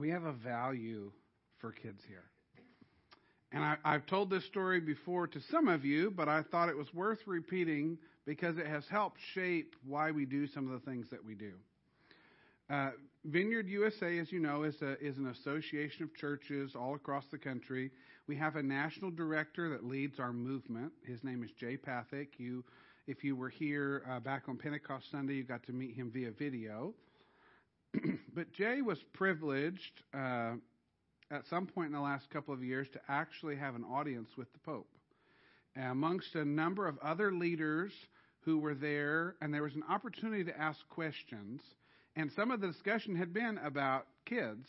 we have a value for kids here. And I, I've told this story before to some of you, but I thought it was worth repeating because it has helped shape why we do some of the things that we do. Uh, Vineyard USA, as you know, is, a, is an association of churches all across the country. We have a national director that leads our movement. His name is Jay Pathak. You, if you were here uh, back on Pentecost Sunday, you got to meet him via video. But Jay was privileged uh, at some point in the last couple of years to actually have an audience with the Pope. amongst a number of other leaders who were there, and there was an opportunity to ask questions. And some of the discussion had been about kids.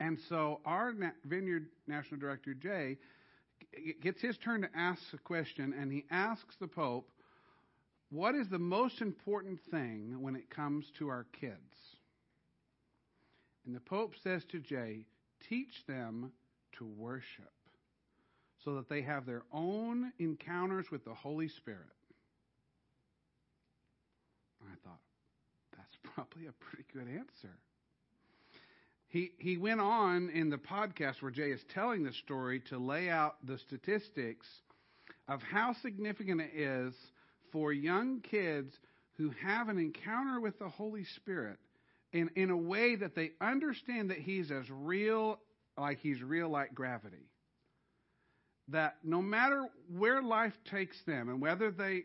And so our Vineyard National Director, Jay, gets his turn to ask a question, and he asks the Pope, What is the most important thing when it comes to our kids? And the Pope says to Jay, Teach them to worship so that they have their own encounters with the Holy Spirit. I thought, that's probably a pretty good answer. He, he went on in the podcast where Jay is telling the story to lay out the statistics of how significant it is for young kids who have an encounter with the Holy Spirit in, in a way that they understand that He's as real, like He's real like gravity. That no matter where life takes them and whether they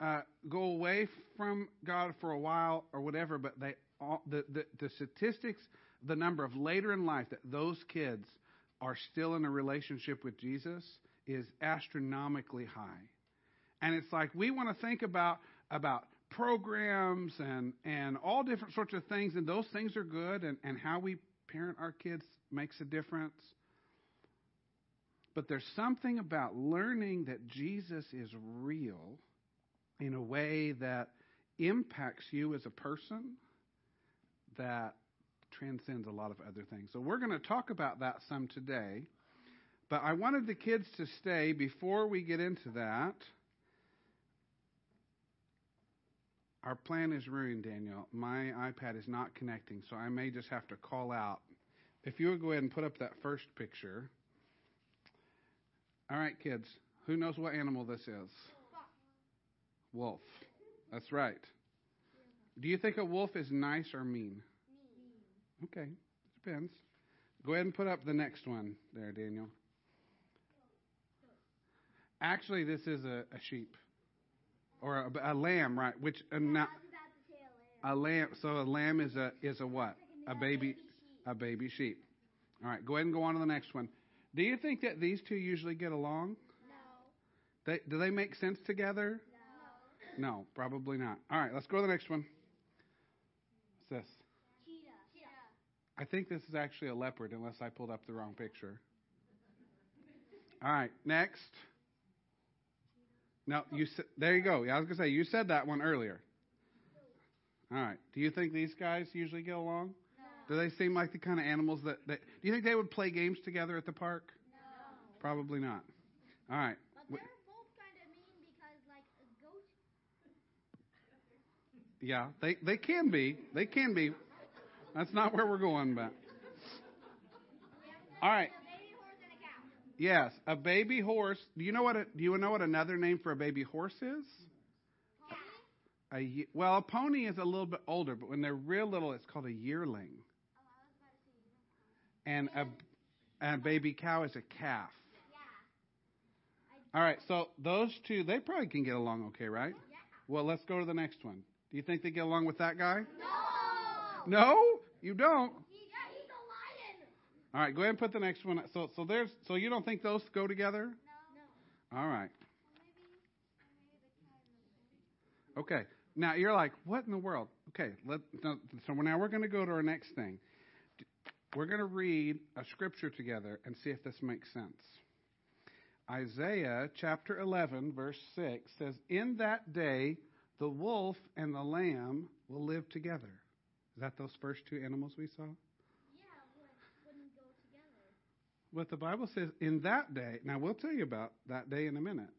uh, go away from God for a while or whatever, but they all, the, the, the statistics, the number of later in life that those kids are still in a relationship with Jesus is astronomically high. And it's like we want to think about about programs and and all different sorts of things, and those things are good, and, and how we parent our kids makes a difference. But there's something about learning that Jesus is real in a way that impacts you as a person that transcends a lot of other things. So we're going to talk about that some today. But I wanted the kids to stay before we get into that. Our plan is ruined, Daniel. My iPad is not connecting, so I may just have to call out. If you would go ahead and put up that first picture. All right, kids. Who knows what animal this is? Wolf. That's right. Do you think a wolf is nice or mean? Mean. Okay, depends. Go ahead and put up the next one there, Daniel. Actually, this is a, a sheep or a, a, lamb, right? Which uh, not, a lamb. So a lamb is a is a what? A baby, a baby sheep. All right, go ahead and go on to the next one. Do you think that these two usually get along? No. They, do they make sense together? No. No, probably not. All right, let's go to the next one. What's this? Cheetah. I think this is actually a leopard, unless I pulled up the wrong picture. All right, next. No, you there you go. I was gonna say you said that one earlier. All right. Do you think these guys usually get along? No. Do they seem like the kind of animals that, that? Do you think they would play games together at the park? No. Probably not. All right. But they're both kind of mean because, like, a goat. Yeah, they they can be. They can be. That's not where we're going, but. All right. Yes, a baby horse. Do you know what? A, do you know what another name for a baby horse is? A, well, a pony is a little bit older, but when they're real little, it's called a yearling. And a, and a baby cow is a calf. All right, so those two, they probably can get along okay, right? Well, let's go to the next one. Do you think they get along with that guy? No. No? You don't? All right, go ahead and put the next one. So, so there's, so you don't think those go together? No. All right. Okay. Now you're like, what in the world? Okay. Let, so now we're going to go to our next thing. We're going to read a scripture together and see if this makes sense. Isaiah chapter 11, verse 6 says, In that day, the wolf and the lamb will live together. Is that those first two animals we saw? What the Bible says, in that day, now we'll tell you about that day in a minute.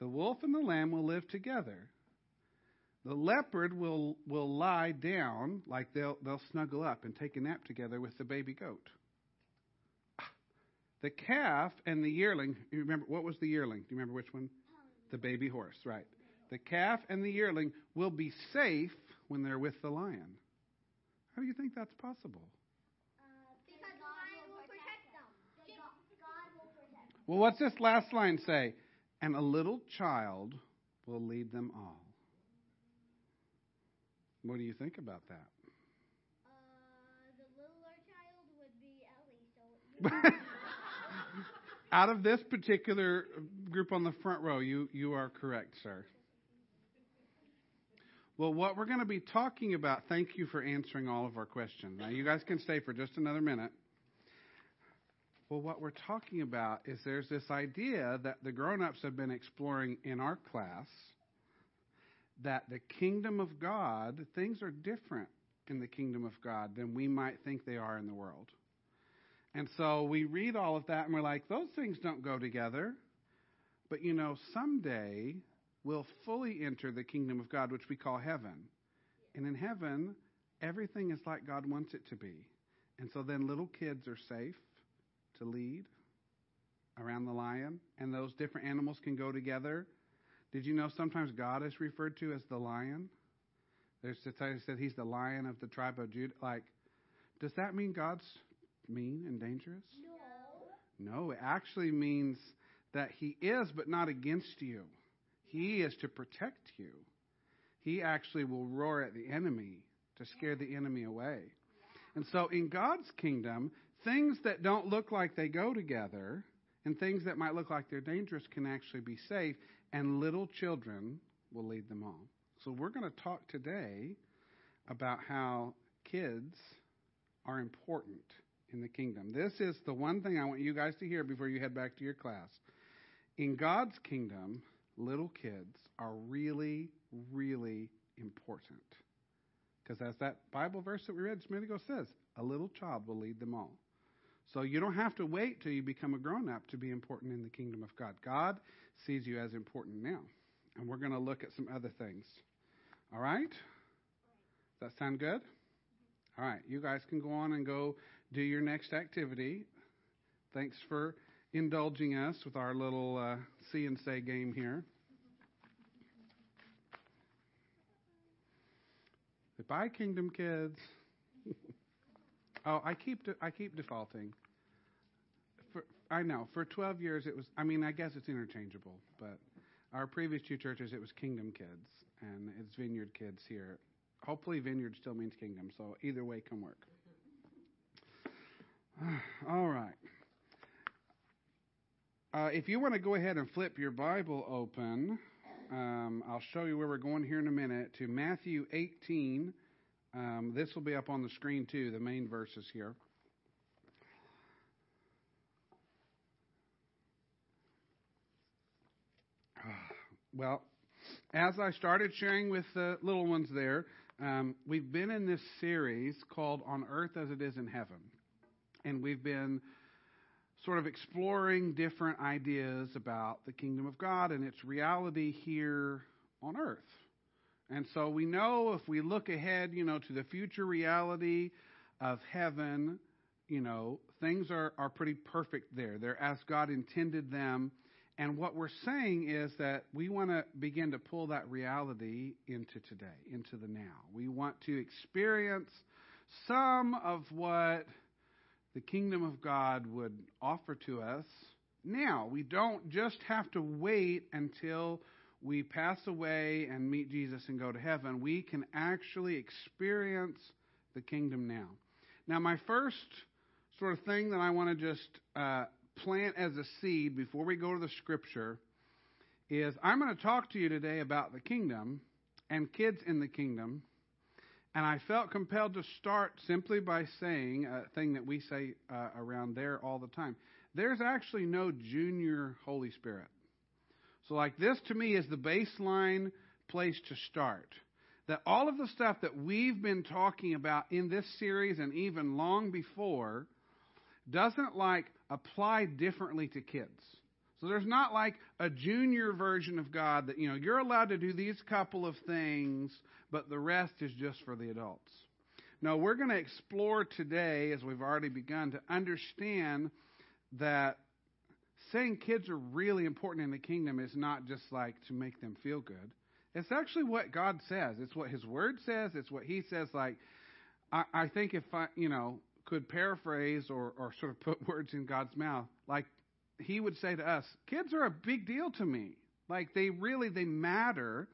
The wolf and the lamb will live together. The leopard will, will lie down, like they'll, they'll snuggle up and take a nap together with the baby goat. The calf and the yearling, you remember, what was the yearling? Do you remember which one? The baby horse, right. The calf and the yearling will be safe when they're with the lion. How do you think that's possible? Uh, because the lion will protect them. God will protect them. Well, what's this last line say? And a little child will lead them all. What do you think about that? Uh, the littler child would be Ellie, so. Out of this particular group on the front row, you, you are correct, sir. Well, what we're going to be talking about, thank you for answering all of our questions. Now, you guys can stay for just another minute. Well, what we're talking about is there's this idea that the grown ups have been exploring in our class that the kingdom of God, things are different in the kingdom of God than we might think they are in the world. And so we read all of that and we're like, those things don't go together. But you know, someday we'll fully enter the kingdom of God, which we call heaven. And in heaven, everything is like God wants it to be. And so then little kids are safe to lead around the lion, and those different animals can go together. Did you know sometimes God is referred to as the lion? There's the time said he's the lion of the tribe of Judah. Like, does that mean God's mean and dangerous? No. No, it actually means that he is, but not against you. He is to protect you. He actually will roar at the enemy to scare the enemy away. And so in God's kingdom, things that don't look like they go together and things that might look like they're dangerous can actually be safe, and little children will lead them all. So we're going to talk today about how kids are important in the kingdom. This is the one thing I want you guys to hear before you head back to your class. In God's kingdom, little kids are really, really important. Because as that Bible verse that we read just a minute ago says, a little child will lead them all. So you don't have to wait till you become a grown up to be important in the kingdom of God. God sees you as important now. And we're going to look at some other things. All right? Does that sound good? All right. You guys can go on and go do your next activity. Thanks for indulging us with our little uh, see and say game here. Goodbye, Kingdom kids. oh, I keep de- I keep defaulting. I know for 12 years it was. I mean, I guess it's interchangeable, but our previous two churches it was Kingdom kids, and it's Vineyard kids here. Hopefully, Vineyard still means Kingdom, so either way can work. All right. Uh, if you want to go ahead and flip your Bible open, um, I'll show you where we're going here in a minute to Matthew 18. Um, this will be up on the screen too, the main verses here. Well, as I started sharing with the little ones there, um, we've been in this series called On Earth as It Is in Heaven. And we've been sort of exploring different ideas about the kingdom of God and its reality here on earth. And so we know if we look ahead, you know, to the future reality of heaven, you know, things are, are pretty perfect there. They're as God intended them. And what we're saying is that we want to begin to pull that reality into today, into the now. We want to experience some of what the kingdom of God would offer to us now. We don't just have to wait until we pass away and meet Jesus and go to heaven. We can actually experience the kingdom now. Now, my first sort of thing that I want to just uh, plant as a seed before we go to the scripture is I'm going to talk to you today about the kingdom and kids in the kingdom and I felt compelled to start simply by saying a thing that we say uh, around there all the time. There's actually no junior Holy Spirit. So, like, this to me is the baseline place to start. That all of the stuff that we've been talking about in this series and even long before doesn't, like, apply differently to kids. So there's not like a junior version of God that, you know, you're allowed to do these couple of things, but the rest is just for the adults. No, we're going to explore today, as we've already begun, to understand that saying kids are really important in the kingdom is not just like to make them feel good. It's actually what God says. It's what His Word says. It's what He says. Like, I, I think if I, you know, could paraphrase or, or sort of put words in God's mouth, like He would say to us, kids are a big deal to me. Like, they really, they matter.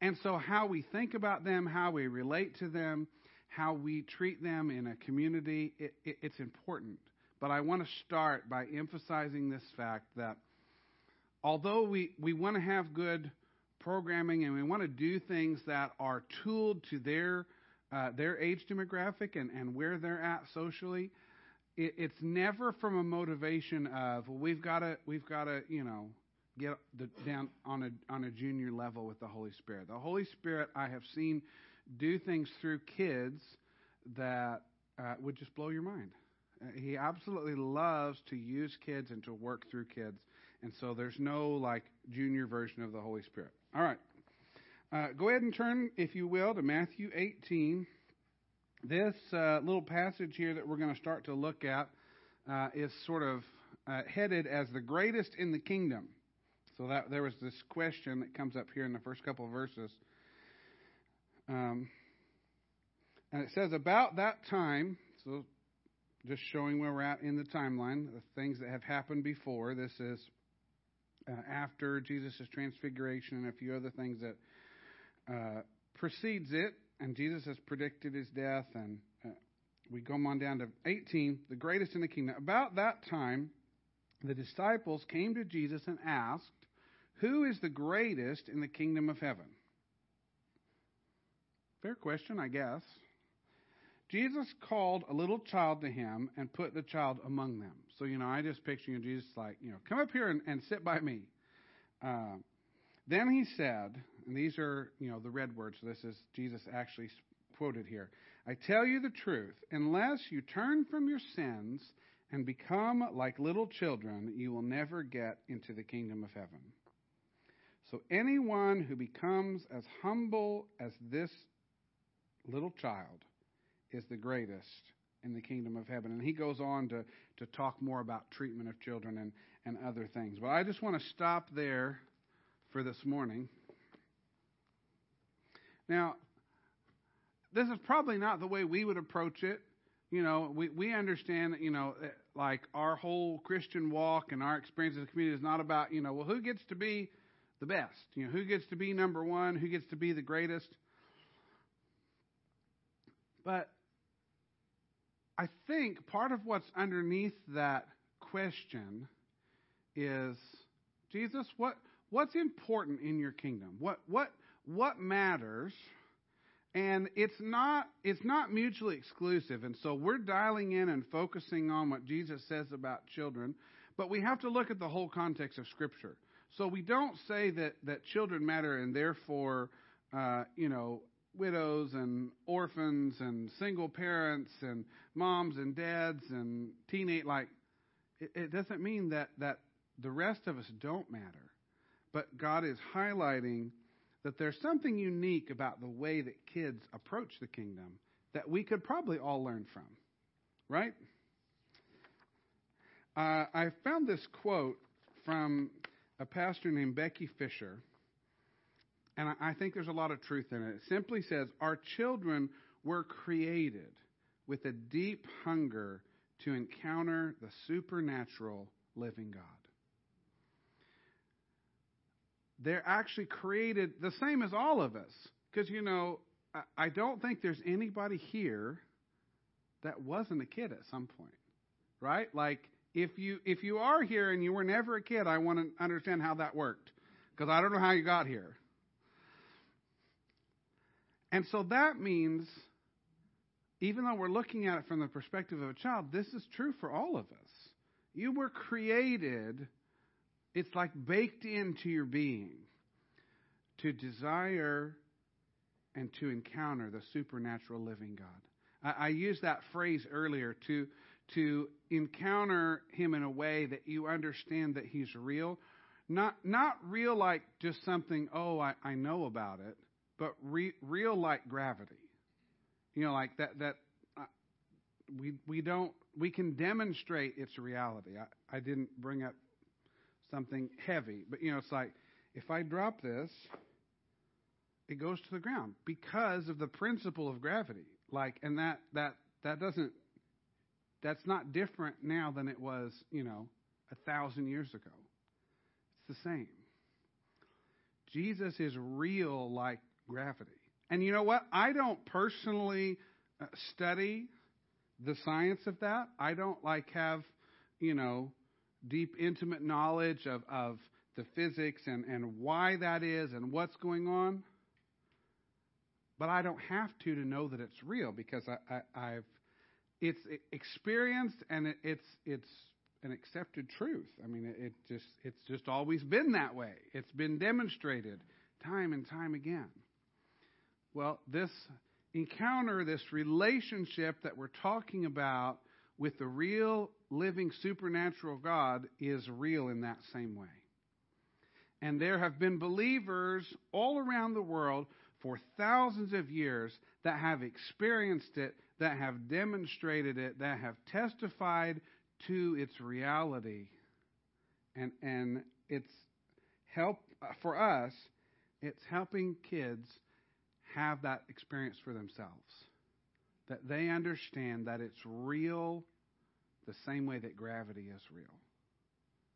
And so how we think about them, how we relate to them, how we treat them in a community, it, it, it's important. But I want to start by emphasizing this fact that although we, we want to have good programming and we want to do things that are tooled to their uh, their age demographic and, and where they're at socially, it, it's never from a motivation of well, we've got to we've got to you know get the, down on a on a junior level with the Holy Spirit. The Holy Spirit I have seen do things through kids that uh, would just blow your mind. Uh, he absolutely loves to use kids and to work through kids. And so there's no like junior version of the Holy Spirit. All right. Uh, go ahead and turn, if you will, to Matthew 18. This uh, little passage here that we're going to start to look at uh, is sort of uh, headed as the greatest in the kingdom. So that there was this question that comes up here in the first couple of verses. Um, and it says, About that time, so just showing where we're at in the timeline, the things that have happened before. This is uh, after Jesus' transfiguration and a few other things that uh, precedes it. And Jesus has predicted his death. And uh, we go on down to 18, the greatest in the kingdom. About that time, the disciples came to Jesus and asked, Who is the greatest in the kingdom of heaven? Fair question, I guess. Jesus called a little child to him and put the child among them. So, you know, I just picture you Jesus like, you know, come up here and, and sit by me. Uh, then he said, and these are, you know, the red words. This is Jesus actually quoted here. I tell you the truth, unless you turn from your sins and become like little children, you will never get into the kingdom of heaven. So anyone who becomes as humble as this little child is the greatest in the kingdom of heaven. And he goes on to, to talk more about treatment of children and, and other things. But I just want to stop there for this morning. Now, this is probably not the way we would approach it. You know, we, we understand that, you know, like our whole Christian walk and our experience as a community is not about, you know, well, who gets to be the best? You know, who gets to be number one? Who gets to be the greatest? But I think part of what's underneath that question is Jesus, what what's important in your kingdom? What what what matters? And it's not it's not mutually exclusive. And so we're dialing in and focusing on what Jesus says about children, but we have to look at the whole context of Scripture. So we don't say that that children matter and therefore uh, you know widows and orphans and single parents and moms and dads and teenage like it, it doesn't mean that that the rest of us don't matter but god is highlighting that there's something unique about the way that kids approach the kingdom that we could probably all learn from right uh, i found this quote from a pastor named Becky Fischer and I think there's a lot of truth in it. It simply says, Our children were created with a deep hunger to encounter the supernatural living God. They're actually created the same as all of us. Because, you know, I don't think there's anybody here that wasn't a kid at some point, right? Like, if you if you are here and you were never a kid, I want to understand how that worked because I don't know how you got here. And so that means, even though we're looking at it from the perspective of a child, this is true for all of us. You were created, it's like baked into your being to desire and to encounter the supernatural living God. I, I used that phrase earlier to to encounter him in a way that you understand that he's real. Not, not real like just something, oh, I, I know about it, but re, real like gravity. You know, like that, that uh, we, we don't, we can demonstrate its reality. I, I didn't bring up something heavy, but you know, it's like if I drop this, it goes to the ground because of the principle of gravity. Like, and that, that, that doesn't, that's not different now than it was, you know, a thousand years ago. It's the same. Jesus is real like gravity. And you know what? I don't personally uh, study the science of that. I don't like have, you know, deep, intimate knowledge of, of the physics and, and why that is and what's going on. But I don't have to to know that it's real because I, I, have it's experienced and it, it's it's an accepted truth. I mean, it, it just it's just always been that way. It's been demonstrated time and time again. Well, this encounter, this relationship that we're talking about with the real, living, supernatural God is real in that same way. And there have been believers all around the world for thousands of years that have experienced it, that have demonstrated it, that have testified to its reality. And, and it's help for us, it's helping kids have that experience for themselves. That they understand that it's real the same way that gravity is real.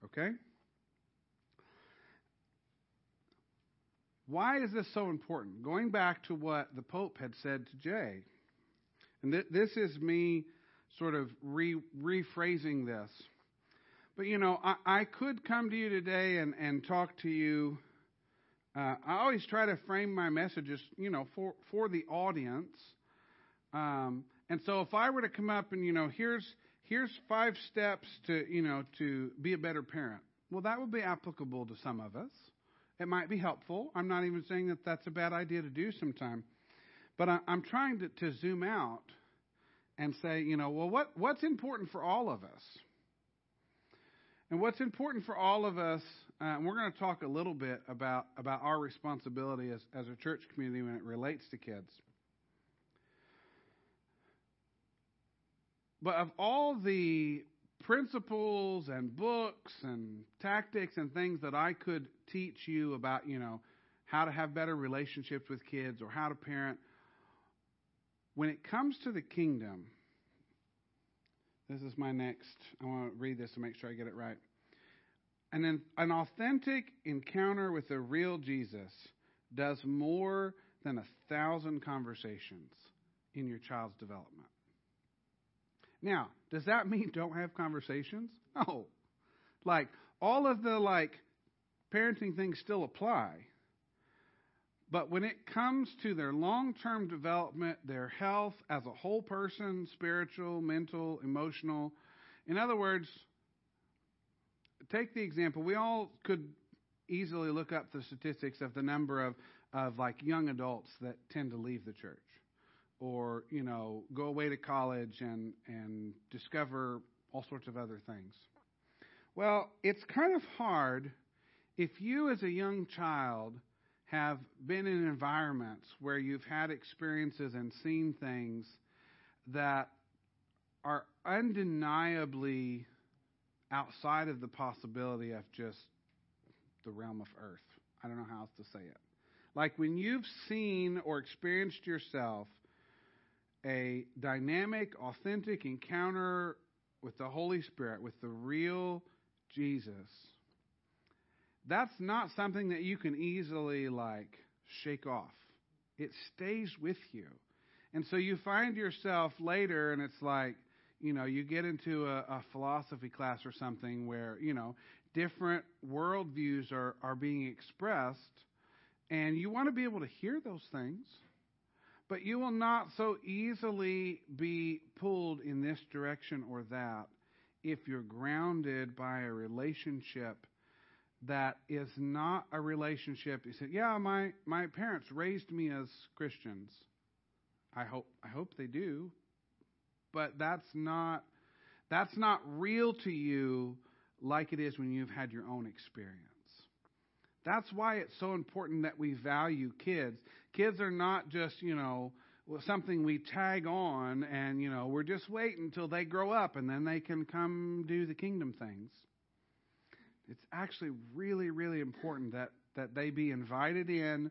Okay? Why is this so important? Going back to what the Pope had said to Jay, and th- this is me sort of re- rephrasing this. But you know, I, I could come to you today and, and talk to you. Uh, I always try to frame my messages, you know, for for the audience. Um, and so, if I were to come up and you know, here's here's five steps to you know to be a better parent. Well, that would be applicable to some of us. It might be helpful. I'm not even saying that that's a bad idea to do sometime. But I, am trying to, to zoom out and say, you know, well, what, what's important for all of us? And what's important for all of us, uh, and we're going to talk a little bit about, about our responsibility as, as a church community when it relates to kids. But of all the principles and books and tactics and things that I could teach you about, you know, how to have better relationships with kids or how to parent. When it comes to the kingdom, this is my next, I want to read this to make sure I get it right. And then an authentic encounter with the real Jesus does more than a thousand conversations in your child's development. Now, does that mean don't have conversations? No. Like all of the like parenting things still apply. But when it comes to their long-term development, their health as a whole person, spiritual, mental, emotional, in other words, take the example. We all could easily look up the statistics of the number of, of like young adults that tend to leave the church or you know go away to college and and discover all sorts of other things well it's kind of hard if you as a young child have been in environments where you've had experiences and seen things that are undeniably outside of the possibility of just the realm of earth. I don't know how else to say it. Like when you've seen or experienced yourself a dynamic, authentic encounter with the Holy Spirit, with the real Jesus, that's not something that you can easily like shake off. It stays with you. And so you find yourself later, and it's like, you know, you get into a, a philosophy class or something where, you know, different worldviews are, are being expressed, and you want to be able to hear those things but you will not so easily be pulled in this direction or that if you're grounded by a relationship that is not a relationship. You said, "Yeah, my my parents raised me as Christians. I hope I hope they do, but that's not That's not real to you like it is when you've had your own experience. That's why it's so important that we value kids. Kids are not just, you know, something we tag on and, you know, we're just waiting until they grow up and then they can come do the kingdom things. It's actually really, really important that, that they be invited in,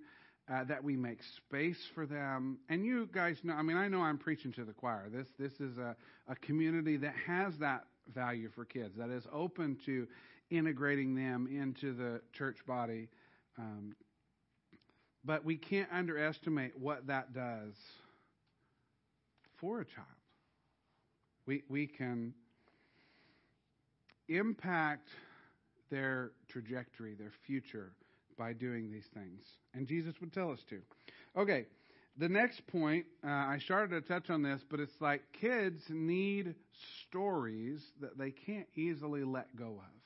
uh, that we make space for them. And you guys know, I mean, I know I'm preaching to the choir. This, this is a, a community that has that value for kids, that is open to integrating them into the church body. Um, but we can't underestimate what that does for a child. We, we can impact their trajectory, their future, by doing these things. And Jesus would tell us to. Okay, the next point, uh, I started to touch on this, but it's like kids need stories that they can't easily let go of.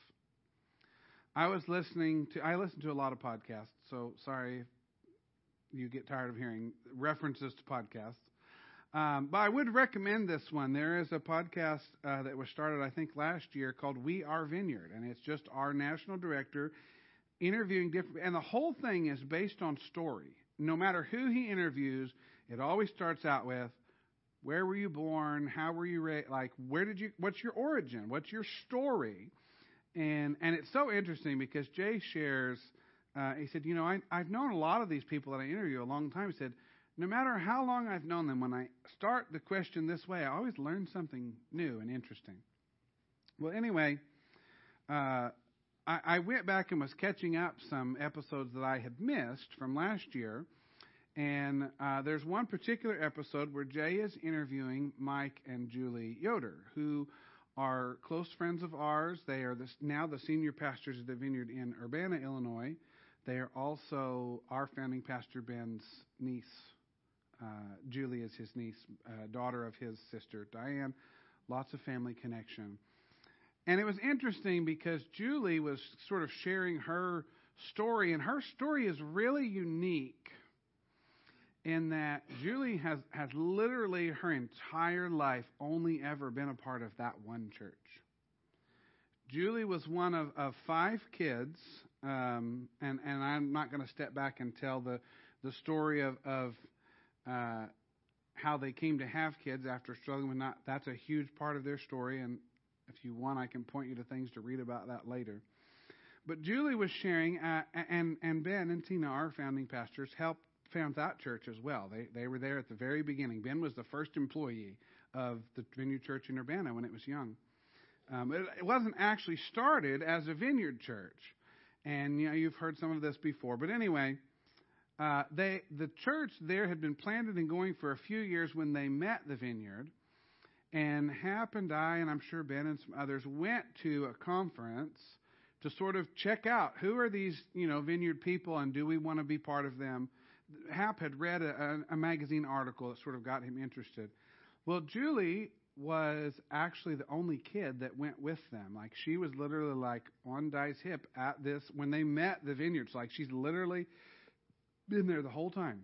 I was listening to, I listen to a lot of podcasts, so sorry you get tired of hearing references to podcasts. Um, but I would recommend this one. There is a podcast uh, that was started, I think, last year called We Are Vineyard, and it's just our national director interviewing different. And the whole thing is based on story. No matter who he interviews, it always starts out with, "Where were you born? How were you raised? Like, where did you? What's your origin? What's your story?" And and it's so interesting because Jay shares. Uh, he said, "You know, I, I've known a lot of these people that I interview a long time." He said no matter how long I've known them, when I start the question this way, I always learn something new and interesting. Well, anyway, uh, I, I went back and was catching up some episodes that I had missed from last year. And uh, there's one particular episode where Jay is interviewing Mike and Julie Yoder, who are close friends of ours. They are this, now the senior pastors of the vineyard in Urbana, Illinois. They are also our founding pastor Ben's niece uh, Julie is his niece, uh, daughter of his sister Diane. Lots of family connection. And it was interesting because Julie was sort of sharing her story, and her story is really unique in that Julie has, has literally her entire life only ever been a part of that one church. Julie was one of, of five kids, um, and, and I'm not going to step back and tell the, the story of, of uh, how they came to have kids after struggling with not. That's a huge part of their story, and if you want, I can point you to things to read about that later. But Julie was sharing, uh, and and Ben and Tina, our founding pastors, helped found that church as well. They they were there at the very beginning. Ben was the first employee of the Vineyard Church in Urbana when it was young. Um, it, it wasn't actually started as a Vineyard Church, and you know you've heard some of this before. But anyway, uh, they, the church there had been planted and going for a few years when they met the vineyard. And Hap and I, and I'm sure Ben and some others, went to a conference to sort of check out who are these, you know, vineyard people and do we want to be part of them. Hap had read a, a magazine article that sort of got him interested. Well, Julie was actually the only kid that went with them. Like she was literally like on Di's hip at this when they met the vineyards. Like she's literally been there the whole time.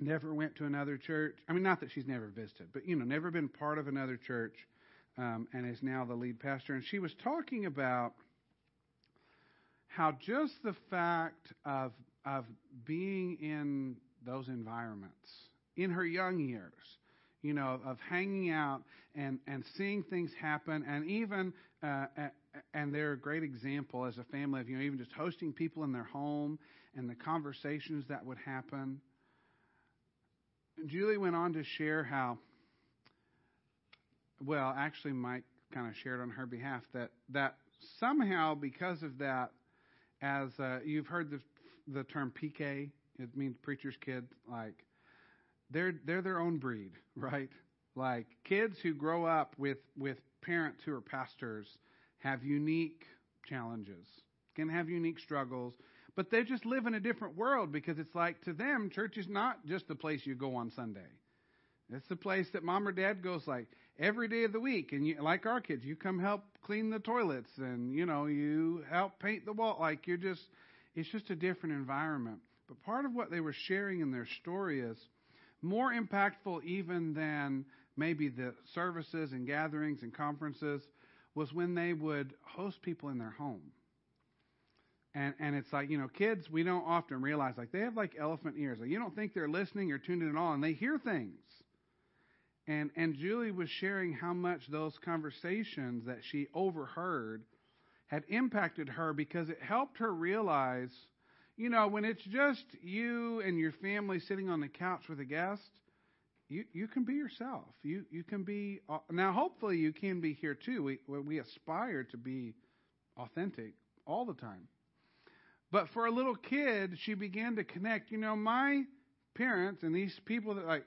Never went to another church. I mean, not that she's never visited, but you know, never been part of another church, um, and is now the lead pastor. And she was talking about how just the fact of of being in those environments in her young years, you know, of hanging out and and seeing things happen, and even uh, and they're a great example as a family of you know even just hosting people in their home and the conversations that would happen. Julie went on to share how, well, actually, Mike kind of shared on her behalf that that somehow because of that, as uh, you've heard the the term PK, it means preacher's kid. Like they're they're their own breed, right? Like kids who grow up with with parents who are pastors have unique challenges, can have unique struggles, but they just live in a different world because it's like to them, church is not just the place you go on Sunday. It's the place that mom or dad goes like every day of the week. And you, like our kids, you come help clean the toilets and, you know, you help paint the wall. Like you're just, it's just a different environment. But part of what they were sharing in their story is more impactful even than maybe the services and gatherings and conferences was when they would host people in their home. And and it's like, you know, kids we don't often realize like they have like elephant ears. Like you don't think they're listening or tuned in at all and they hear things. And and Julie was sharing how much those conversations that she overheard had impacted her because it helped her realize, you know, when it's just you and your family sitting on the couch with a guest, you you can be yourself. You you can be uh, now. Hopefully, you can be here too. We we aspire to be authentic all the time. But for a little kid, she began to connect. You know, my parents and these people that like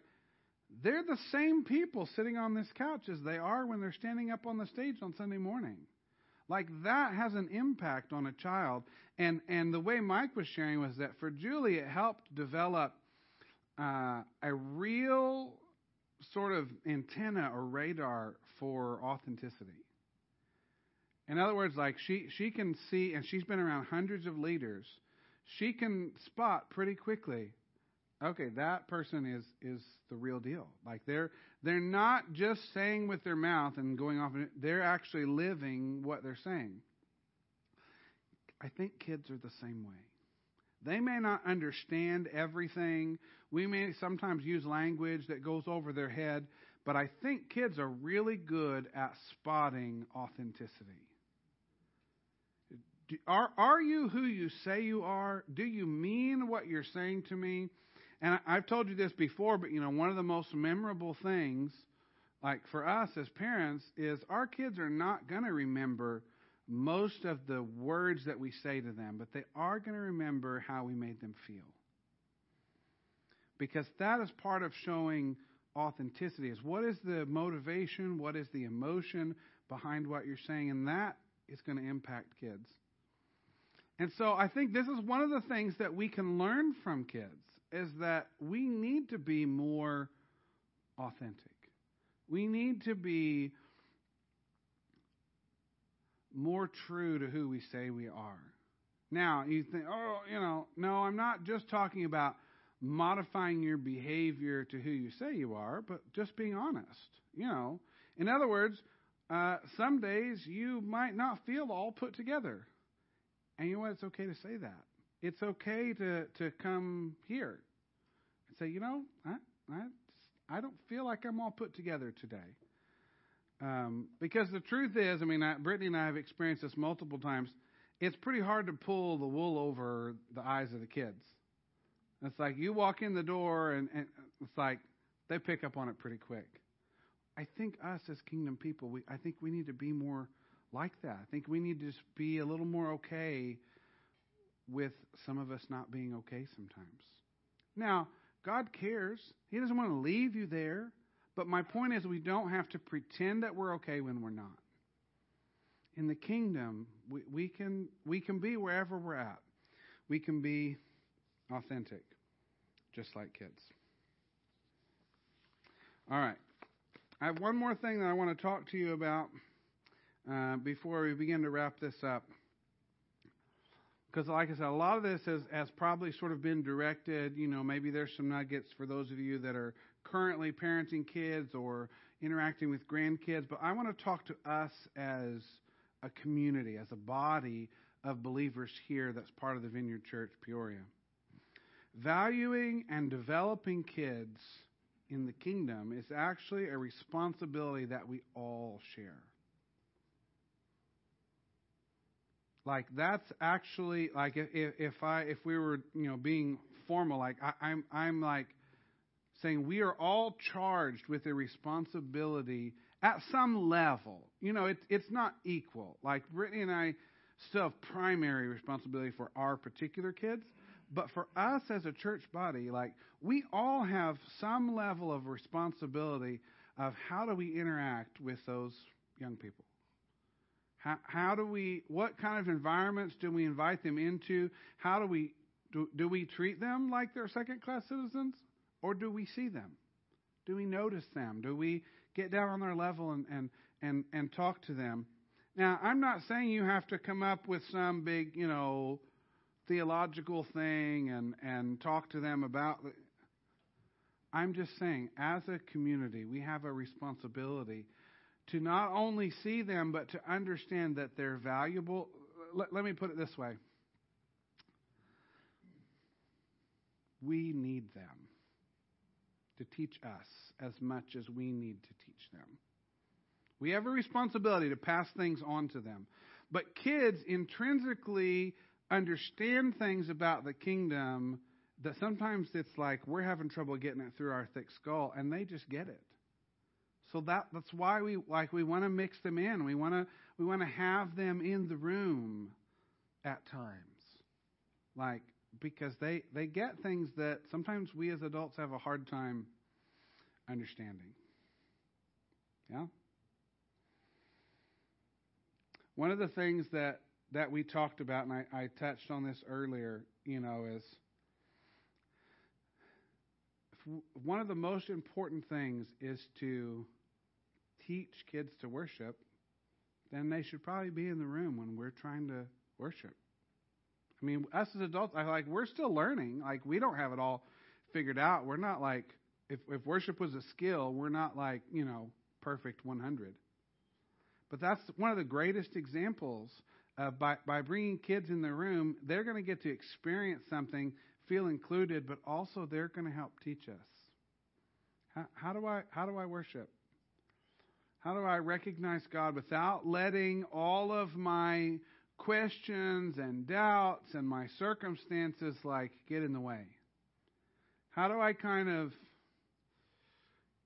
they're the same people sitting on this couch as they are when they're standing up on the stage on Sunday morning. Like that has an impact on a child. And and the way Mike was sharing was that for Julie, it helped develop uh, a real sort of antenna or radar for authenticity. In other words, like she she can see, and she's been around hundreds of leaders. She can spot pretty quickly. Okay, that person is is the real deal. Like they're they're not just saying with their mouth and going off. They're actually living what they're saying. I think kids are the same way. They may not understand everything. We may sometimes use language that goes over their head, but I think kids are really good at spotting authenticity. Are, are you who you say you are? Do you mean what you're saying to me? And I've told you this before, but you know, one of the most memorable things, like for us as parents, is our kids are not going to remember most of the words that we say to them, but they are going to remember how we made them feel. Because that is part of showing authenticity is what is the motivation, what is the emotion behind what you're saying, and that is going to impact kids. And so I think this is one of the things that we can learn from kids is that we need to be more authentic. We need to be more true to who we say we are. Now, you think, oh, you know, no, I'm not just talking about modifying your behavior to who you say you are, but just being honest. You know, in other words, uh, some days you might not feel all put together. And you know what? It's okay to say that. It's okay to, to come here say, you know, I, I, I don't feel like I'm all put together today. Um, because the truth is, I mean, I, Brittany and I have experienced this multiple times. It's pretty hard to pull the wool over the eyes of the kids. It's like you walk in the door, and, and it's like they pick up on it pretty quick. I think us as kingdom people, we, I think we need to be more like that. I think we need to just be a little more okay with some of us not being okay sometimes. Now, God cares. He doesn't want to leave you there. But my point is, we don't have to pretend that we're okay when we're not. In the kingdom, we, we, can, we can be wherever we're at. We can be authentic, just like kids. All right. I have one more thing that I want to talk to you about uh, before we begin to wrap this up. Because, like I said, a lot of this has, has probably sort of been directed. You know, maybe there's some nuggets for those of you that are currently parenting kids or interacting with grandkids, but I want to talk to us as a community, as a body of believers here that's part of the Vineyard Church Peoria. Valuing and developing kids in the kingdom is actually a responsibility that we all share. Like that's actually like if if I if we were you know being formal like I, I'm I'm like saying we are all charged with a responsibility at some level. You know, it, it's not equal. Like Brittany and I still have primary responsibility for our particular kids, but for us as a church body, like we all have some level of responsibility of how do we interact with those young people. How, how do we, what kind of environments do we invite them into? How do we, do, do we treat them like they're second class citizens? Or do we see them? Do we notice them? Do we get down on their level and, and, and, and talk to them? Now, I'm not saying you have to come up with some big, you know, theological thing and, and talk to them about. I'm just saying, as a community, we have a responsibility to not only see them, but to understand that they're valuable. Let, let me put it this way we need them to teach us as much as we need to teach them. We have a responsibility to pass things on to them. But kids intrinsically understand things about the kingdom that sometimes it's like we're having trouble getting it through our thick skull and they just get it. So that that's why we like we want to mix them in. We want to we want to have them in the room at times. Like because they they get things that sometimes we as adults have a hard time understanding. Yeah? One of the things that that we talked about and I, I touched on this earlier, you know, is one of the most important things is to teach kids to worship, then they should probably be in the room when we're trying to worship. I mean, us as adults, I like we're still learning. Like we don't have it all figured out. We're not like if if worship was a skill, we're not like you know perfect 100. But that's one of the greatest examples. Uh, by by bringing kids in the room, they're going to get to experience something, feel included, but also they're going to help teach us. How, how do I how do I worship? How do I recognize God without letting all of my questions and doubts and my circumstances like get in the way? How do I kind of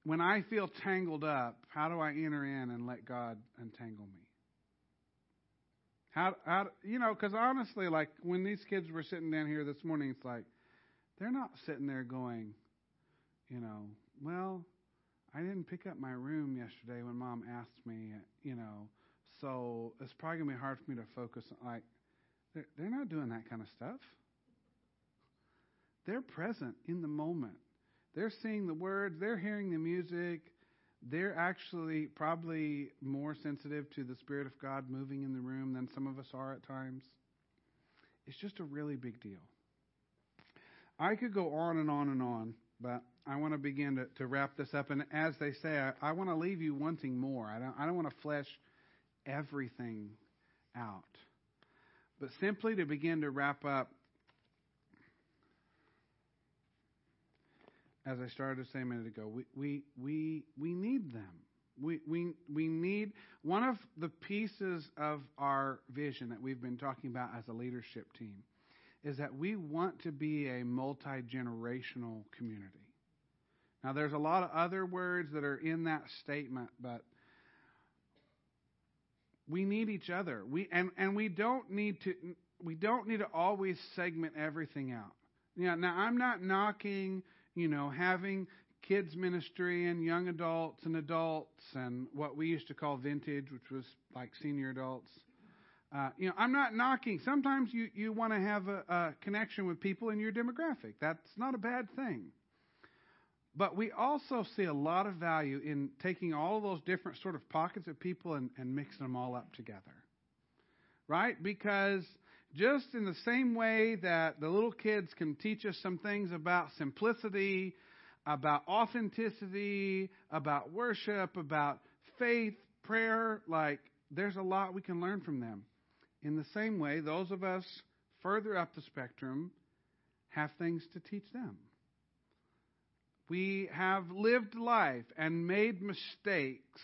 when I feel tangled up, how do I enter in and let God untangle me? How, how you know, because honestly, like when these kids were sitting down here this morning, it's like they're not sitting there going, you know, well, I didn't pick up my room yesterday when mom asked me, you know, so it's probably going to be hard for me to focus. Like, they're, they're not doing that kind of stuff. They're present in the moment. They're seeing the words, they're hearing the music. They're actually probably more sensitive to the Spirit of God moving in the room than some of us are at times. It's just a really big deal. I could go on and on and on, but I want to begin to, to wrap this up. And as they say, I, I want to leave you wanting more. I don't, I don't want to flesh everything out. But simply to begin to wrap up, as I started to say a minute ago, we, we, we, we need them. We, we, we need one of the pieces of our vision that we've been talking about as a leadership team is that we want to be a multi generational community. Now, there's a lot of other words that are in that statement, but we need each other. We and, and we don't need to we don't need to always segment everything out. Yeah, now I'm not knocking, you know, having kids ministry and young adults and adults and what we used to call vintage, which was like senior adults. Uh, you know, I'm not knocking. Sometimes you, you want to have a, a connection with people in your demographic. That's not a bad thing. But we also see a lot of value in taking all of those different sort of pockets of people and, and mixing them all up together. Right? Because just in the same way that the little kids can teach us some things about simplicity, about authenticity, about worship, about faith, prayer, like there's a lot we can learn from them. In the same way, those of us further up the spectrum have things to teach them. We have lived life and made mistakes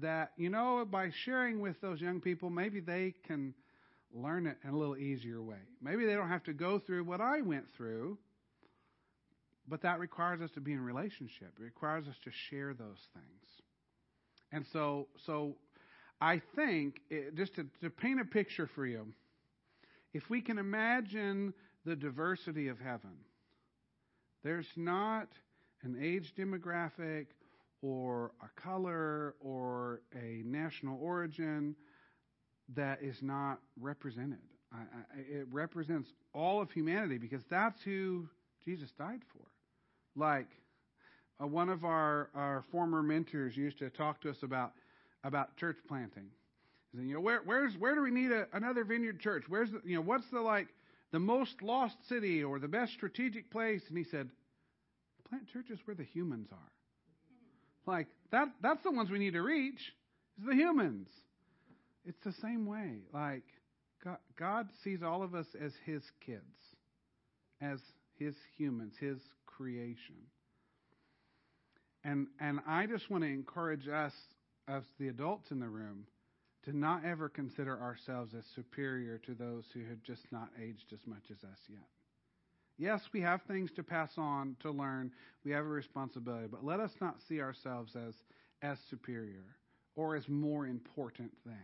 that, you know, by sharing with those young people, maybe they can learn it in a little easier way. Maybe they don't have to go through what I went through, but that requires us to be in relationship. It requires us to share those things. And so, so I think, it, just to, to paint a picture for you, if we can imagine the diversity of heaven, there's not an age demographic or a color or a national origin that is not represented. I, I, it represents all of humanity because that's who Jesus died for. Like uh, one of our, our former mentors used to talk to us about about church planting. He said, you know, where where's where do we need a, another vineyard church? Where's the, you know what's the like the most lost city or the best strategic place? And he said, plant churches where the humans are. Like that that's the ones we need to reach. Is the humans. It's the same way. Like God, God sees all of us as his kids, as his humans, his creation. And and I just want to encourage us as the adults in the room to not ever consider ourselves as superior to those who have just not aged as much as us yet. Yes, we have things to pass on, to learn. We have a responsibility, but let us not see ourselves as as superior or as more important than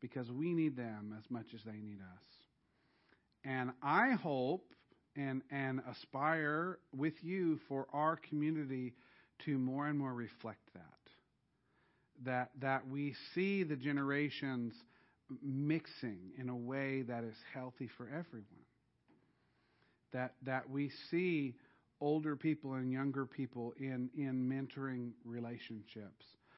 because we need them as much as they need us. And I hope and and aspire with you for our community to more and more reflect that. That that we see the generations mixing in a way that is healthy for everyone. That that we see older people and younger people in in mentoring relationships